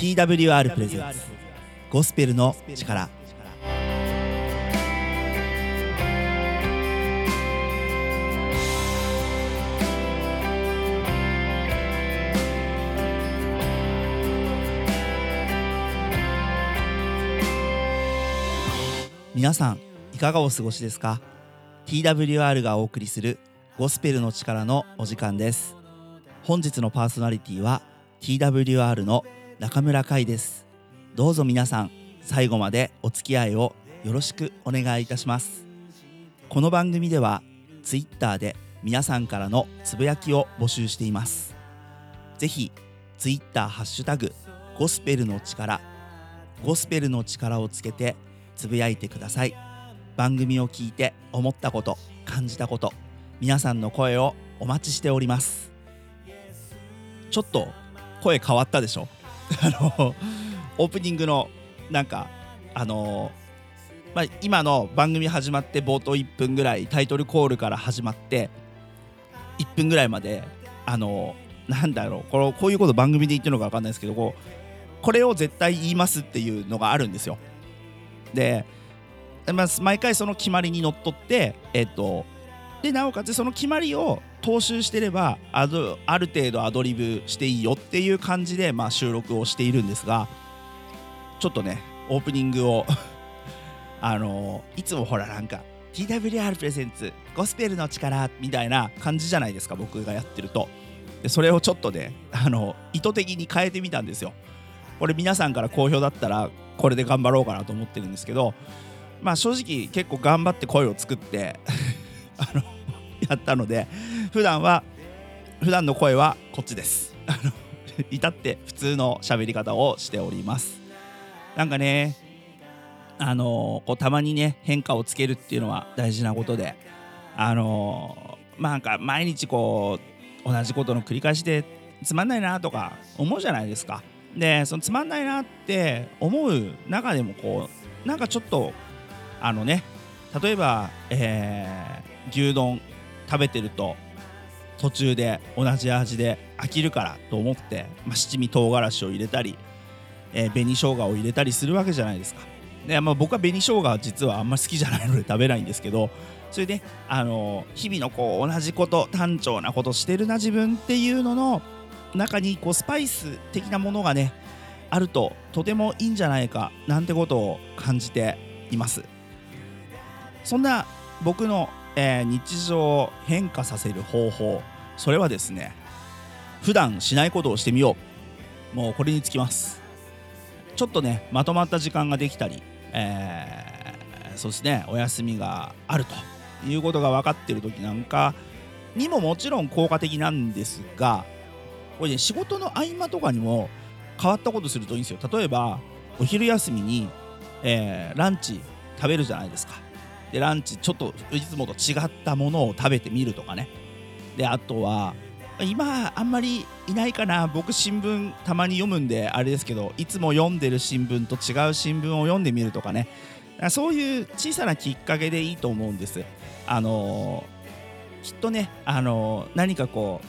TWR プレゼンツ。ゴスペルの力。皆さんいかがお過ごしですか？TWR がお送りするゴスペルの力のお時間です。本日のパーソナリティは TWR の中村海です。どうぞ皆さん最後までお付き合いをよろしくお願いいたします。この番組では Twitter で皆さんからのつぶやきを募集しています。ぜひ Twitter ハッシュタグゴスペルの力ゴスペルの力をつけてつぶやいてください。番組を聞いて思ったこと感じたこと皆さんの声をお待ちしております。ちょっと声変わったでしょ？あのオープニングのなんかあのまあ、今の番組始まって冒頭1分ぐらいタイトルコールから始まって1分ぐらいまであのなんだろうこのこういうこと番組で言ってるのか分かんないですけどこうこれを絶対言いますっていうのがあるんですよ。で、まあ、毎回その決まりにのっとってえっとでなおかつその決まりを踏襲してればある程度アドリブしていいよっていう感じで、まあ、収録をしているんですがちょっとねオープニングを あのいつもほらなんか TWR プレゼンツゴスペルの力みたいな感じじゃないですか僕がやってると。でそれをちょっとねあの意図的に変えてみたんですよ。これ皆さんから好評だったらこれで頑張ろうかなと思ってるんですけどまあ正直結構頑張って声を作って あの やったので普段は普段の声はこっちです。あ の至って普通の喋り方をしております。なんかねあのこうたまにね変化をつけるっていうのは大事なことであのまあなんか毎日こう同じことの繰り返しでつまんないなとか思うじゃないですか。でそのつまんないなって思う中でもこうなんかちょっとあのね例えば、えー、牛丼食べてると途中で同じ味で飽きるからと思って、まあ、七味唐辛子を入れたり、えー、紅生姜を入れたりするわけじゃないですか。でまあ、僕は紅生姜は実はあんまり好きじゃないので食べないんですけどそれで、あのー、日々のこう同じこと単調なことしてるな自分っていうのの中にこうスパイス的なものがねあるととてもいいんじゃないかなんてことを感じていますそんな僕のえー、日常を変化させる方法。それはですね普段しないことをしてみよう。もうこれにつきます。ちょっとねまとまった時間ができたり、えー、そうですねお休みがあるということが分かってる時なんかにももちろん効果的なんですがこれね仕事の合間とかにも変わったことするといいんですよ。例えばお昼休みに、えー、ランチ食べるじゃないですか。でランチちょっといつもと違ったものを食べてみるとかね。であとは今あんまりいないかな。僕新聞たまに読むんであれですけどいつも読んでる新聞と違う新聞を読んでみるとかね。そういう小さなきっかけでいいと思うんです。あのー、きっとね、あのー、何かこ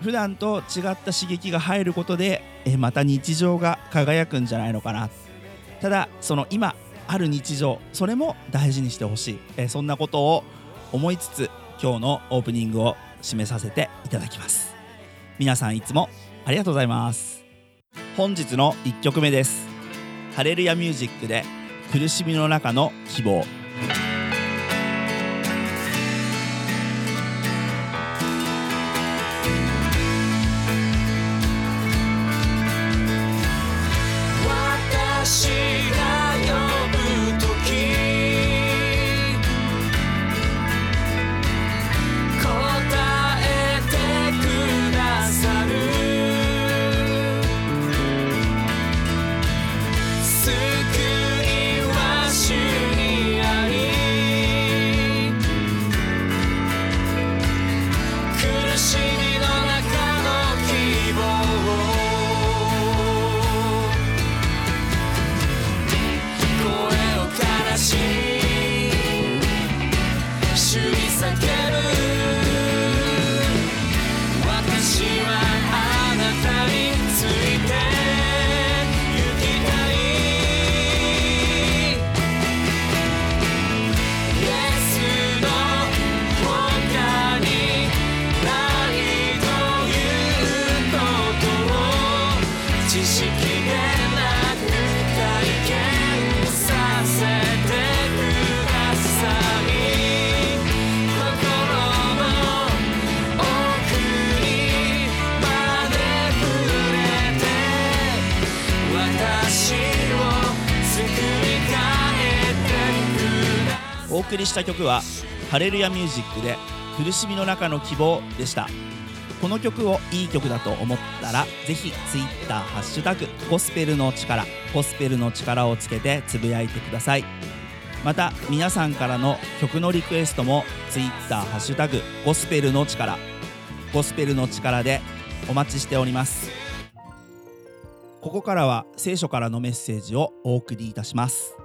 う普段と違った刺激が入ることでえまた日常が輝くんじゃないのかな。ただその今ある日常それも大事にしてほしい、えー、そんなことを思いつつ今日のオープニングを締めさせていただきます。皆さんいつもありがとうございます。本日の1曲目です。ハレルヤミュージックで苦しみの中の希望。知識でなく体験させてください心の奥にまで触れて私を作り変えてくださいお送りした曲はハレルヤミュージックで苦しみの中の希望でした。この曲をいい曲だと思ったらぜひ Twitter ハッシュタグゴスペルの力ゴスペルの力をつけてつぶやいてください。また皆さんからの曲のリクエストも Twitter ハッシュタグゴスペルの力ゴスペルの力でお待ちしております。ここからは聖書からのメッセージをお送りいたします。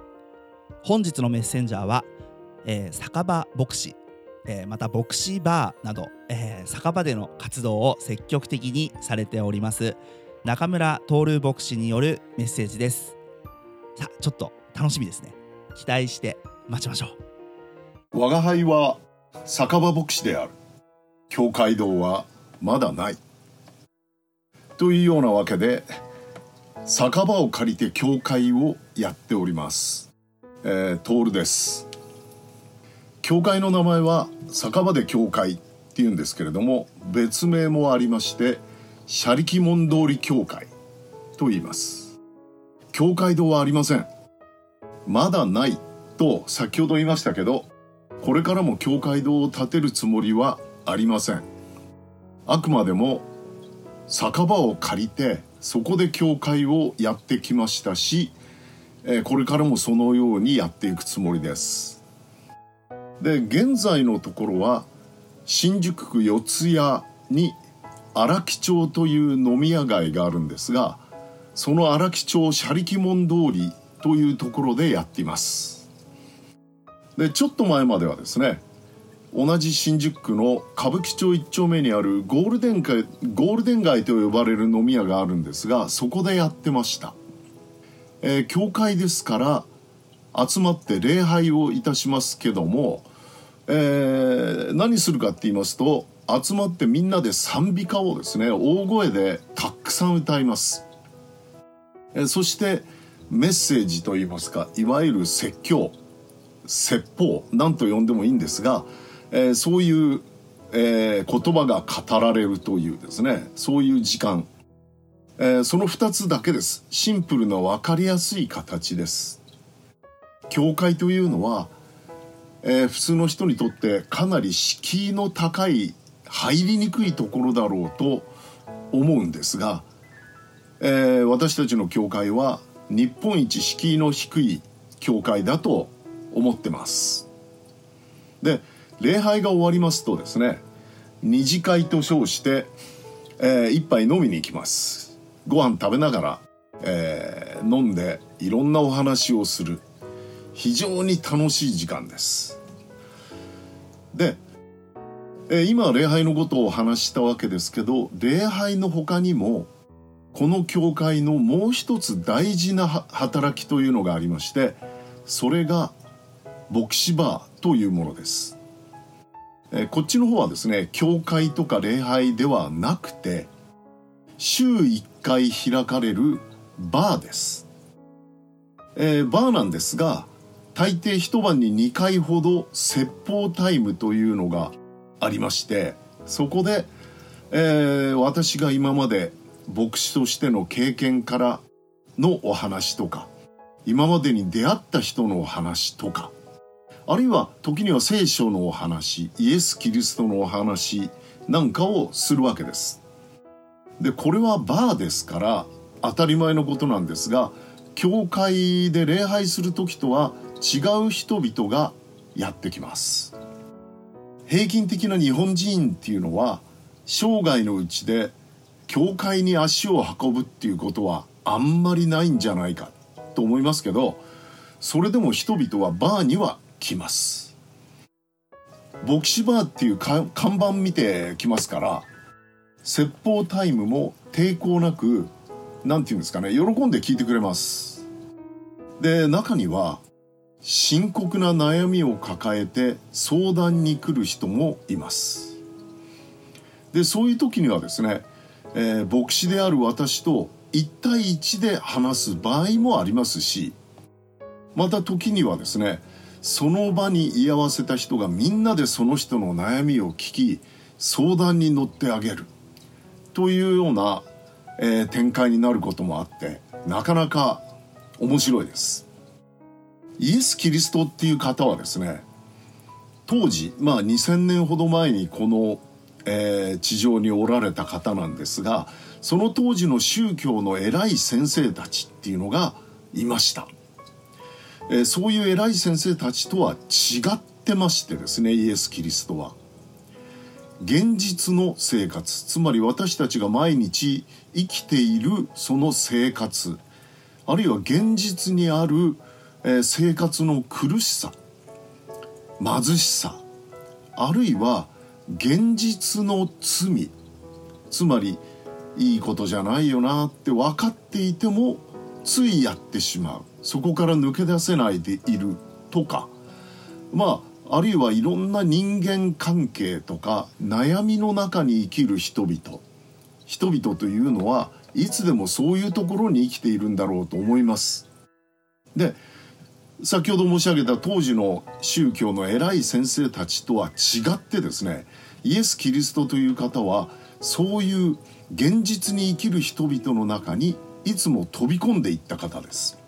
本日のメッセンジャーは、えー酒場牧師、えーまた牧師バーなど、えー酒場での活動を積極的にされております。中村徹牧師によるメッセージです。さあちょっと楽しみですね。期待して待ちましょう。我が輩は酒場牧師である。教会堂はまだない。というようなわけで酒場を借りて教会をやっております。えー、トールです。教会の名前は酒場で教会っていうんですけれども別名もありまして車力門通り教会と言います。教会堂はありません。まだないと先ほど言いましたけどこれからも教会堂を建てるつもりはありません。あくまでも酒場を借りてそこで教会をやってきましたしこれからもそのようにやっていくつもりです。で現在のところは新宿区四谷に荒木町という飲み屋街があるんですがその荒木町車力門通りというところでやっています。でちょっと前まではですね同じ新宿区の歌舞伎町一丁目にあるゴールデン街ゴールデン街と呼ばれる飲み屋があるんですがそこでやってました、えー教会ですから集まって礼拝をいたしますけども、えー何するかって言いますと集まってみんなで賛美歌をですね大声でたくさん歌います。えーそしてメッセージといいますかいわゆる説教説法何と呼んでもいいんですが、えーそういう、えー言葉が語られるというですねそういう時間、えーその2つだけです。シンプルな分かりやすい形です。教会というのは、えー普通の人にとってかなり敷居の高い入りにくいところだろうと思うんですが、えー私たちの教会は日本一敷居の低い教会だと思ってます。で礼拝が終わりますとですね二次会と称して、えー一杯飲みに行きます。ご飯食べながら、えー飲んでいろんなお話をする。非常に楽しい時間です。で、えー今礼拝のことを話したわけですけど礼拝の他にもこの教会のもう一つ大事な働きというのがありましてそれが牧師バーというものです、えーこっちの方はですね教会とか礼拝ではなくて週1回開かれるバーです、えーバーなんですが大抵一晩に2回ほど説法タイムというのがありましてそこで、えー私が今まで牧師としての経験からのお話とか今までに出会った人のお話とかあるいは時には聖書のお話イエス・キリストのお話なんかをするわけです。でこれはバーですから当たり前のことなんですが教会で礼拝する時とは違う人々がやってきます。平均的な日本人っていうのは生涯のうちで教会に足を運ぶっていうことはあんまりないんじゃないかと思いますけどそれでも人々はバーには来ます牧師バーっていう看板見てきますから説法タイムも抵抗なくなんていうんですかね喜んで聞いてくれますで中には深刻な悩みを抱えて相談に来る人もいますでそういう時にはですね、えー牧師である私と1対1で話す場合もありますしまた時にはですねその場に居合わせた人がみんなでその人の悩みを聞き相談に乗ってあげるというような、えー展開になることもあってなかなか面白いです。イエス・キリストっていう方はですね当時まあ2000年ほど前にこの、えー地上におられた方なんですがその当時の宗教の偉い先生たちっていうのがいました。えーそういう偉い先生たちとは違ってましてですねイエス・キリストは。現実の生活つまり私たちが毎日生きているその生活あるいは現実にある、えー生活の苦しさ貧しさあるいは現実の罪つまりいいことじゃないよなって分かっていてもついやってしまう。そこから抜け出せないでいるとか。まああるいはいろんな人間関係とか悩みの中に生きる人々。人々というのはいつでもそういうところに生きているんだろうと思います。で先ほど申し上げた当時の宗教の偉い先生たちとは違ってですねイエス・キリストという方はそういう現実に生きる人々の中にいつも飛び込んでいった方です。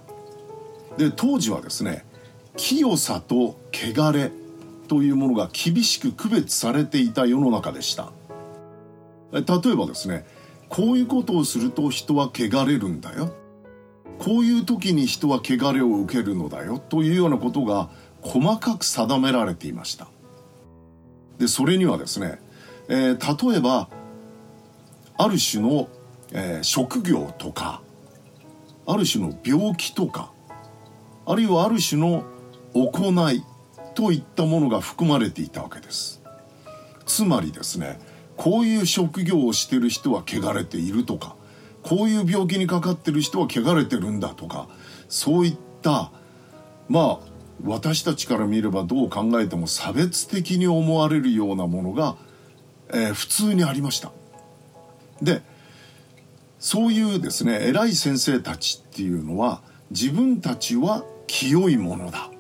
で当時はですね清さと汚れというものが厳しく区別されていた世の中でした。例えばですねこういうことをすると人は汚れるんだよこういう時に人は汚れを受けるのだよというようなことが細かく定められていました。でそれにはですね、えー例えばある種の、えー職業とかある種の病気とかあるいはある種の行いといったものが含まれていたわけです。つまりですねこういう職業をしてる人は汚れているとかこういう病気にかかってる人は汚れてるんだとかそういったまあ私たちから見ればどう考えても差別的に思われるようなものが、えー普通にありました。でそういうですね偉い先生たちっていうのは自分たちは清いものだ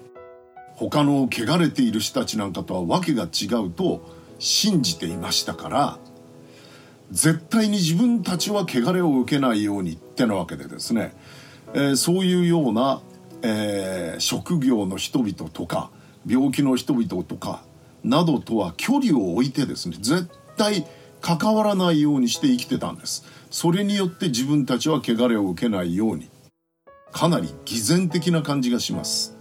他の汚れている人たちなんかとは訳が違うと信じていましたから絶対に自分たちは汚れを受けないようにってなわけでですね、えーそういうような、えー職業の人々とか病気の人々とかなどとは距離を置いてですね絶対関わらないようにして生きてたんです。それによって自分たちは汚れを受けないように。かなり偽善的な感じがします。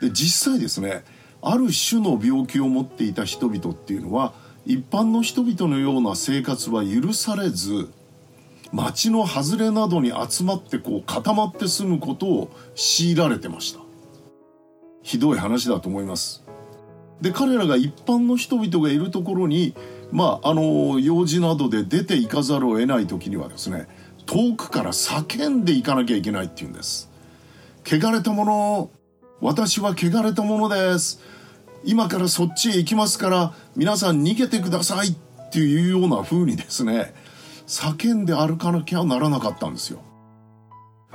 で実際ですねある種の病気を持っていた人々っていうのは一般の人々のような生活は許されず町の外れなどに集まってこう固まって住むことを強いられてました。ひどい話だと思います。で彼らが一般の人々がいるところにまああの用事などで出て行かざるを得ない時にはですね遠くから叫んでいかなきゃいけないっていうんです。汚れたもの私は汚れたものです。今からそっちへ行きますから皆さん逃げてくださいっていうような風にですね叫んで歩かなきゃならなかったんですよ。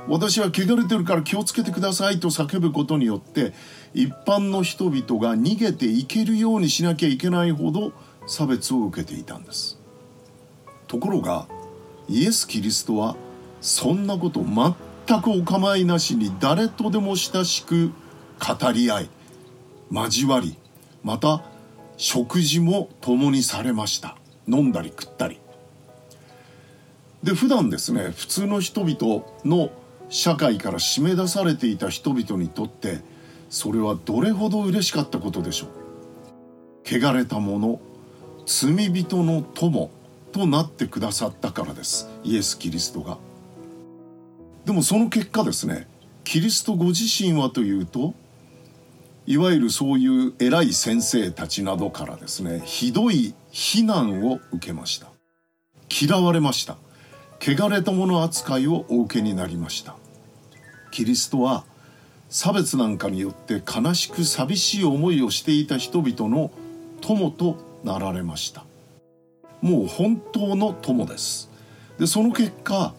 私は汚れてるから気をつけてくださいと叫ぶことによって一般の人々が逃げていけるようにしなきゃいけないほど差別を受けていたんです。ところがイエス・キリストはそんなこと全くお構いなしに誰とでも親しく語り合い交わりまた食事も共にされました。飲んだり食ったり。で普段ですね普通の人々の社会から締め出されていた人々にとってそれはどれほど嬉しかったことでしょう。汚れた者罪人の友となってくださったからです。イエス・キリストが。でもその結果ですねキリストご自身はというといわゆるそういう偉い先生たちなどからですねひどい非難を受けました。嫌われました。汚れた者扱いをお受けになりました。キリストは差別なんかによって悲しく寂しい思いをしていた人々の友となられました。もう本当の友です。でその結果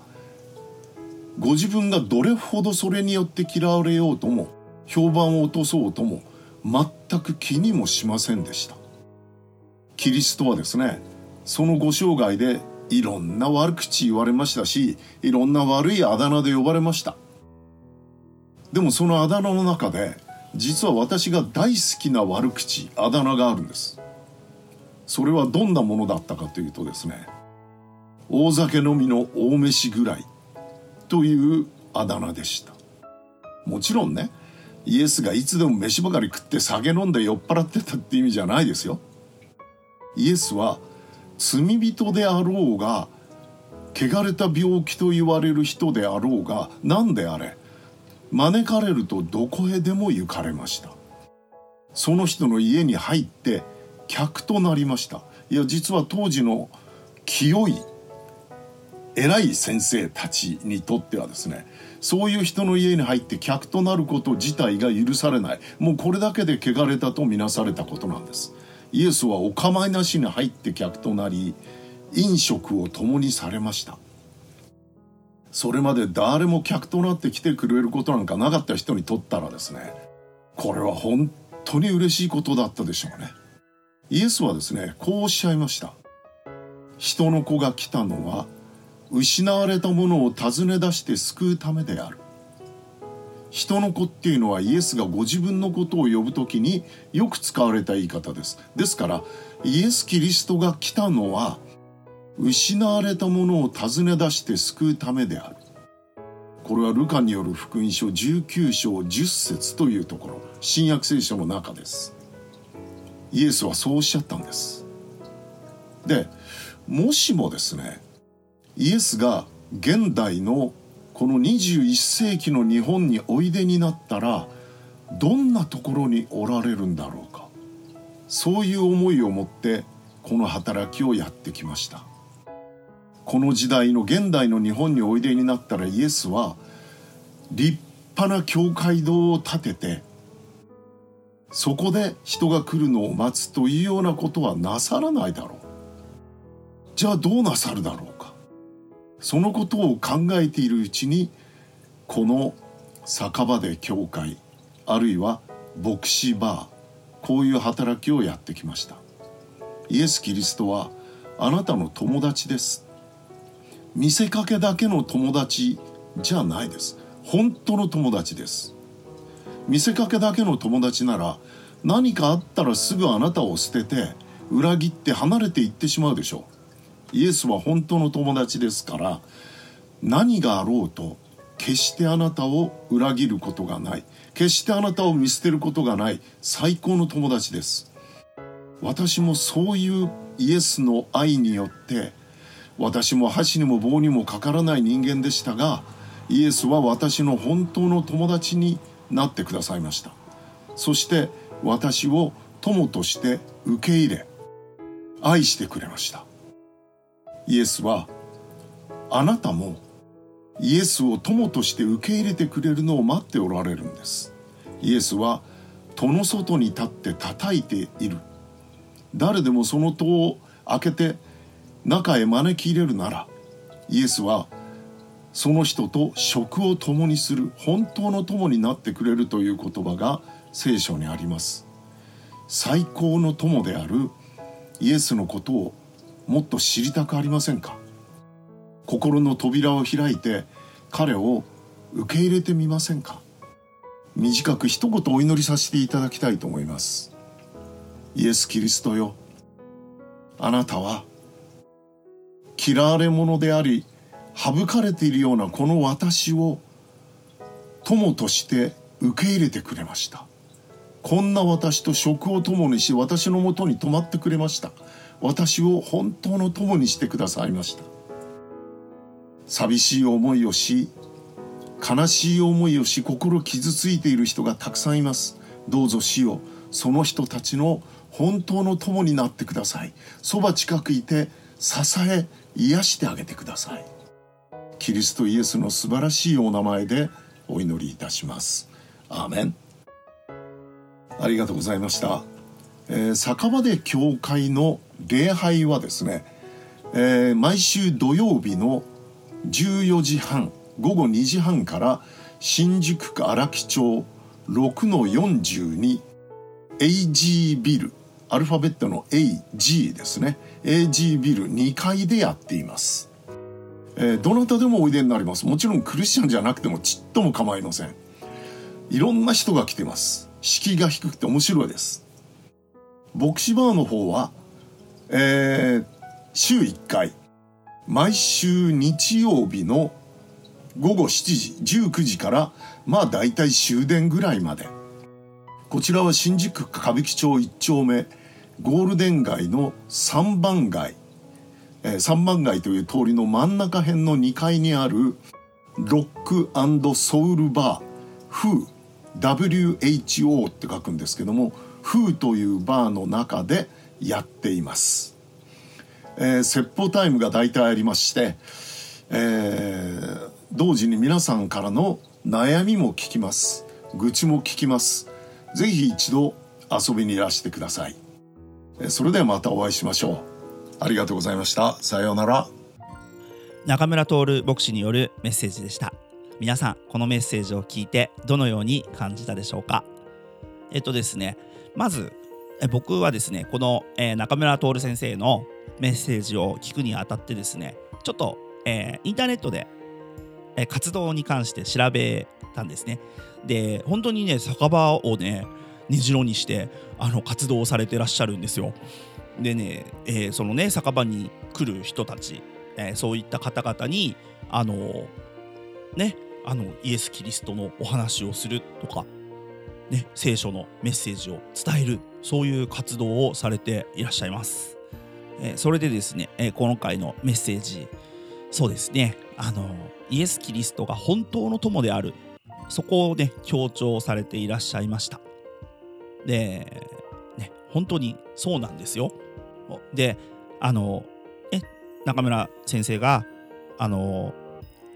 ご自分がどれほどそれによって嫌われようとも評判を落とそうとも全く気にもしませんでした。キリストはですねそのご生涯でいろんな悪口言われましたしいろんな悪いあだ名で呼ばれました。でもそのあだ名の中で実は私が大好きな悪口あだ名があるんです。それはどんなものだったかというとですね大酒飲みの大飯ぐらいというあだ名でした。もちろんねイエスがいつでも飯ばかり食って酒飲んで酔っ払ってたって意味じゃないですよ。イエスは罪人であろうが汚れた病気と言われる人であろうが何であれ招かれるとどこへでも行かれました。その人の家に入って客となりました。いや実は当時の清い偉い先生たちにとってはですねそういう人の家に入って客となること自体が許されない。もうこれだけで汚れたとみなされたことなんです。イエスはお構いなしに入って客となり飲食を共にされました。それまで誰も客となって来てくれることなんかなかった人にとったらですねこれは本当に嬉しいことだったでしょうね。イエスはですねこうおっしゃいました。人の子が来たのは失われたものを尋ね出して救うためである。人の子っていうのはイエスがご自分のことを呼ぶときによく使われた言い方です。ですからイエス・キリストが来たのは失われたものを尋ね出して救うためである。これはルカによる福音書19章10節というところ。新約聖書の中です。イエスはそうおっしゃったんです。でもしもですねイエスが現代のこの21世紀の日本においでになったらどんなところにおられるんだろうか。そういう思いを持ってこの働きをやってきました。この時代の現代の日本においでになったらイエスは立派な教会堂を建ててそこで人が来るのを待つというようなことはなさらないだろう。じゃあどうなさるだろう。そのことを考えているうちにこの酒場で教会あるいは牧師バーこういう働きをやってきました。イエス・キリストはあなたの友達です。見せかけだけの友達じゃないです。本当の友達です。見せかけだけの友達なら何かあったらすぐあなたを捨てて裏切って離れていってしまうでしょう。イエスは本当の友達ですから何があろうと決してあなたを裏切ることがない。決してあなたを見捨てることがない。最高の友達です。私もそういうイエスの愛によって私も箸にも棒にもかからない人間でしたがイエスは私の本当の友達になってくださいました。そして私を友として受け入れ愛してくれました。イエスはあなたもイエスを友として受け入れてくれるのを待っておられるんです。イエスは戸の外に立って叩いている。誰でもその戸を開けて中へ招き入れるならイエスはその人と食を共にする本当の友になってくれるという言葉が聖書にあります。最高の友であるイエスのことをもっと知りたくありませんか？心の扉を開いて彼を受け入れてみませんか？短く一言お祈りさせていただきたいと思います。イエス・キリストよあなたは嫌われ者であり省かれているようなこの私を友として受け入れてくれました。こんな私と食を共にし私のもとに泊まってくれました。私を本当の友にしてくださいました。寂しい思いをし悲しい思いをし心傷ついている人がたくさんいます。どうぞ死をその人たちの本当の友になってください。そば近くいて支え癒してあげてください。キリストイエスの素晴らしいお名前でお祈りいたします。アーメン。ありがとうございました、えー酒場で教会の礼拝はですね、えー毎週土曜日の14時半午後2時半から新宿区荒木町6-42 AG ビルアルファベットの AG ですね。AG ビル2階でやっています、えーどなたでもおいでになります。もちろんクリスチャンじゃなくてもちっとも構いません。いろんな人が来てます。敷居が低くて面白いです。牧師バーの方は、えー週1回。毎週日曜日の午後7時19時からまあ大体終電ぐらいまで。こちらは新宿区歌舞伎町1丁目ゴールデン街の3番街、えー、3番街という通りの真ん中辺の2階にあるロックソウルバー FOO WHO って書くんですけども FOO というバーの中でやっています、えー説法タイムが大体ありまして、えー同時に皆さんからの悩みも聞きます。愚痴も聞きます。ぜひ一度遊びにいらしてください。えそれではまたお会いしましょう。ありがとうございました。さようなら。中村徹牧師によるメッセージでした。皆さんこのメッセージを聞いてどのように感じたでしょうか？えっとですねまず僕はですねこの、中村徹先生のメッセージを聞くにあたってですねちょっと、えーインターネットで、活動に関して調べたんですね。で本当にね酒場をね虹色にしてあの活動をされてらっしゃるんですよ。でね、えーそのね酒場に来る人たち、えーそういった方々にあのねあのイエス・キリストのお話をするとか、ね、聖書のメッセージを伝えるそういう活動をされていらっしゃいます。えーそれでですね、えー今回のメッセージそうですねあのイエス・キリストが本当の友であるそこをね強調されていらっしゃいました。で、ね、本当にそうなんですよ。であのえ中村先生があの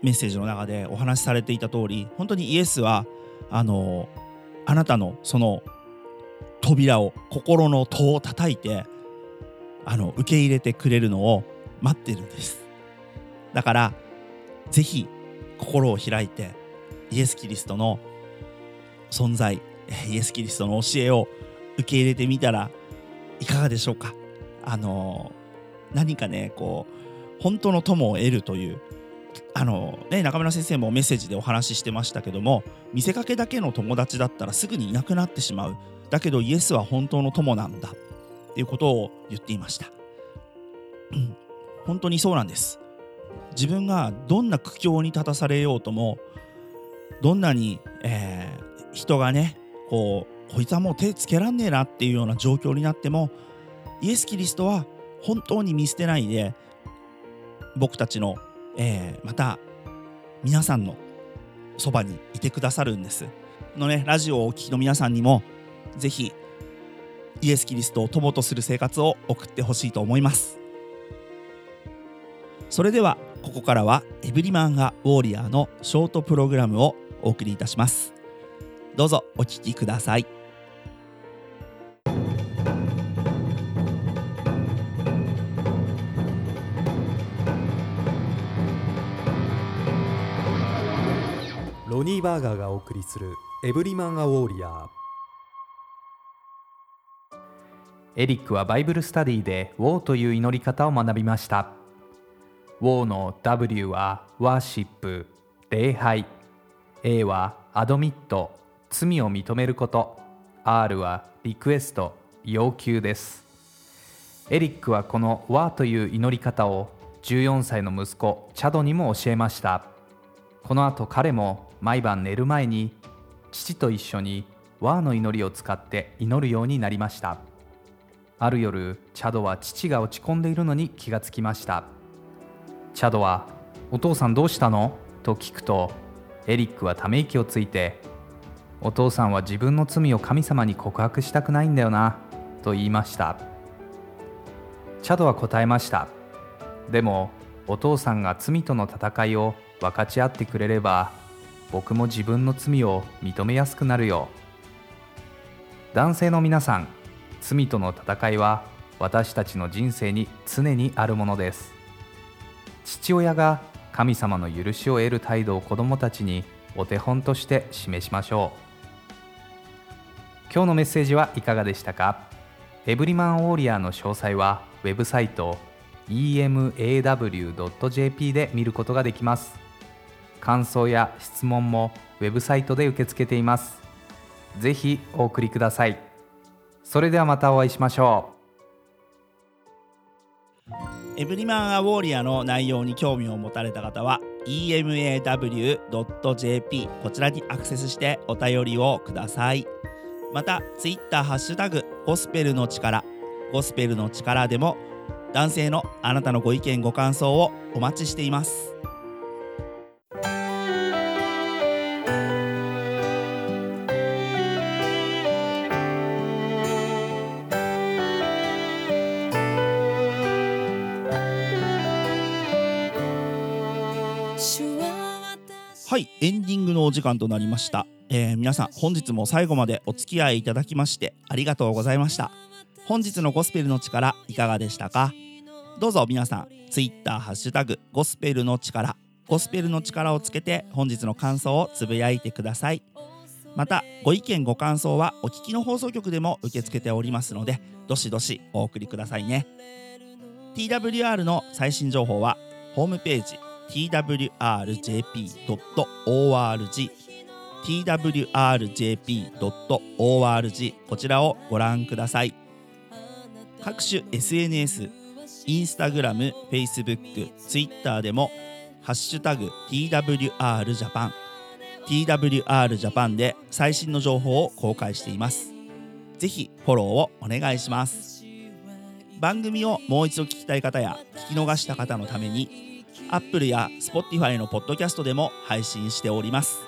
メッセージの中でお話しされていた通り本当にイエスはあのあなたのその扉を心の戸を叩いてあの受け入れてくれるのを待ってるんです。だからぜひ心を開いてイエス・キリストの存在イエス・キリストの教えを受け入れてみたらいかがでしょうか？あの何かねこう本当の友を得るというあのね中村先生もメッセージでお話ししてましたけども見せかけだけの友達だったらすぐにいなくなってしまう。だけどイエスは本当の友なんだ。っていうことを言っていました。本当にそうなんです。自分がどんな苦境に立たされようともどんなに、えー人がねこうこいつはもう手つけらんねえなっていうような状況になってもイエス・キリストは本当に見捨てないで僕たちの、えーまた皆さんのそばにいてくださるんです。のねラジオをお聞きの皆さんにもぜひイエス・キリストを友とする生活を送ってほしいと思います。それではここからはエブリマンガウォーリアーのショートプログラムをお送りいたします。どうぞお聞きください。ー・バーガーがお送りするエブリマン・ア・ウォーリアエリックはバイブルスタディで WO という祈り方を学びました。WO の W はワーシップ、礼拝。A はアドミット、罪を認めること。R はリクエスト、要求です。エリックはこの WA という祈り方を14歳の息子チャドにも教えました。この後彼も毎晩寝る前に父と一緒に WA の祈りを使って祈るようになりました。ある夜チャドは父が落ち込んでいるのに気がつきましたチャドは「お父さんどうしたの?」と聞くとエリックはため息をついて「お父さんは自分の罪を神様に告白したくないんだよな」と言いましたチャドは答えましたでもお父さんが罪との戦いを分かち合ってくれれば僕も自分の罪を認めやすくなるよ男性の皆さん罪との戦いは私たちの人生に常にあるものです。父親が神様の許しを得る態度を子どもたちにお手本として示しましょう。今日のメッセージはいかがでしたか？エブリマンウォーリアーの詳細はウェブサイト emaw.jp で見ることができます。感想や質問もウェブサイトで受け付けています。ぜひお送りください。それではまたお会いしましょう。エブリマンアウォーリアの内容に興味を持たれた方は emaw.jp こちらにアクセスしてお便りをください。またツイッターハッシュタグゴスペルの力ゴスペルの力でも男性のあなたのご意見ご感想をお待ちしています。はいエンディングのお時間となりました、えー皆さん本日も最後までお付き合いいただきましてありがとうございました。本日のゴスペルの力いかがでしたか？どうぞ皆さんツイッターハッシュタグゴスペルの力ゴスペルの力をつけて本日の感想をつぶやいてください。またご意見ご感想はお聞きの放送局でも受け付けておりますのでどしどしお送りくださいね。TWR の最新情報はホームページ twrjp.org twrjp.org こちらをご覧ください。各種 SNS インスタグラム、フェイスブック、ツイッターでもハッシュタグ TWR ジャパン。TWR ジャパンで最新の情報を公開しています。ぜひフォローをお願いします。番組をもう一度聞きたい方や聞き逃した方のために Apple や Spotify のポッドキャストでも配信しております。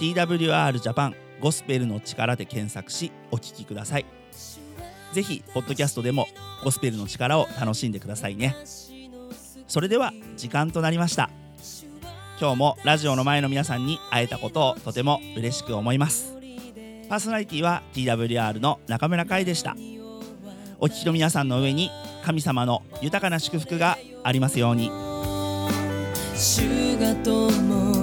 TWR ジャパンゴスペルの力で検索しお聞きください。ぜひポッドキャストでもゴスペルの力を楽しんでくださいね。それでは時間となりました。今日もラジオの前の皆さんに会えたことをとても嬉しく思います。パーソナリティは TWR の中村海でした。お聞きの皆さんの上に神様の豊かな祝福がありますように。主が共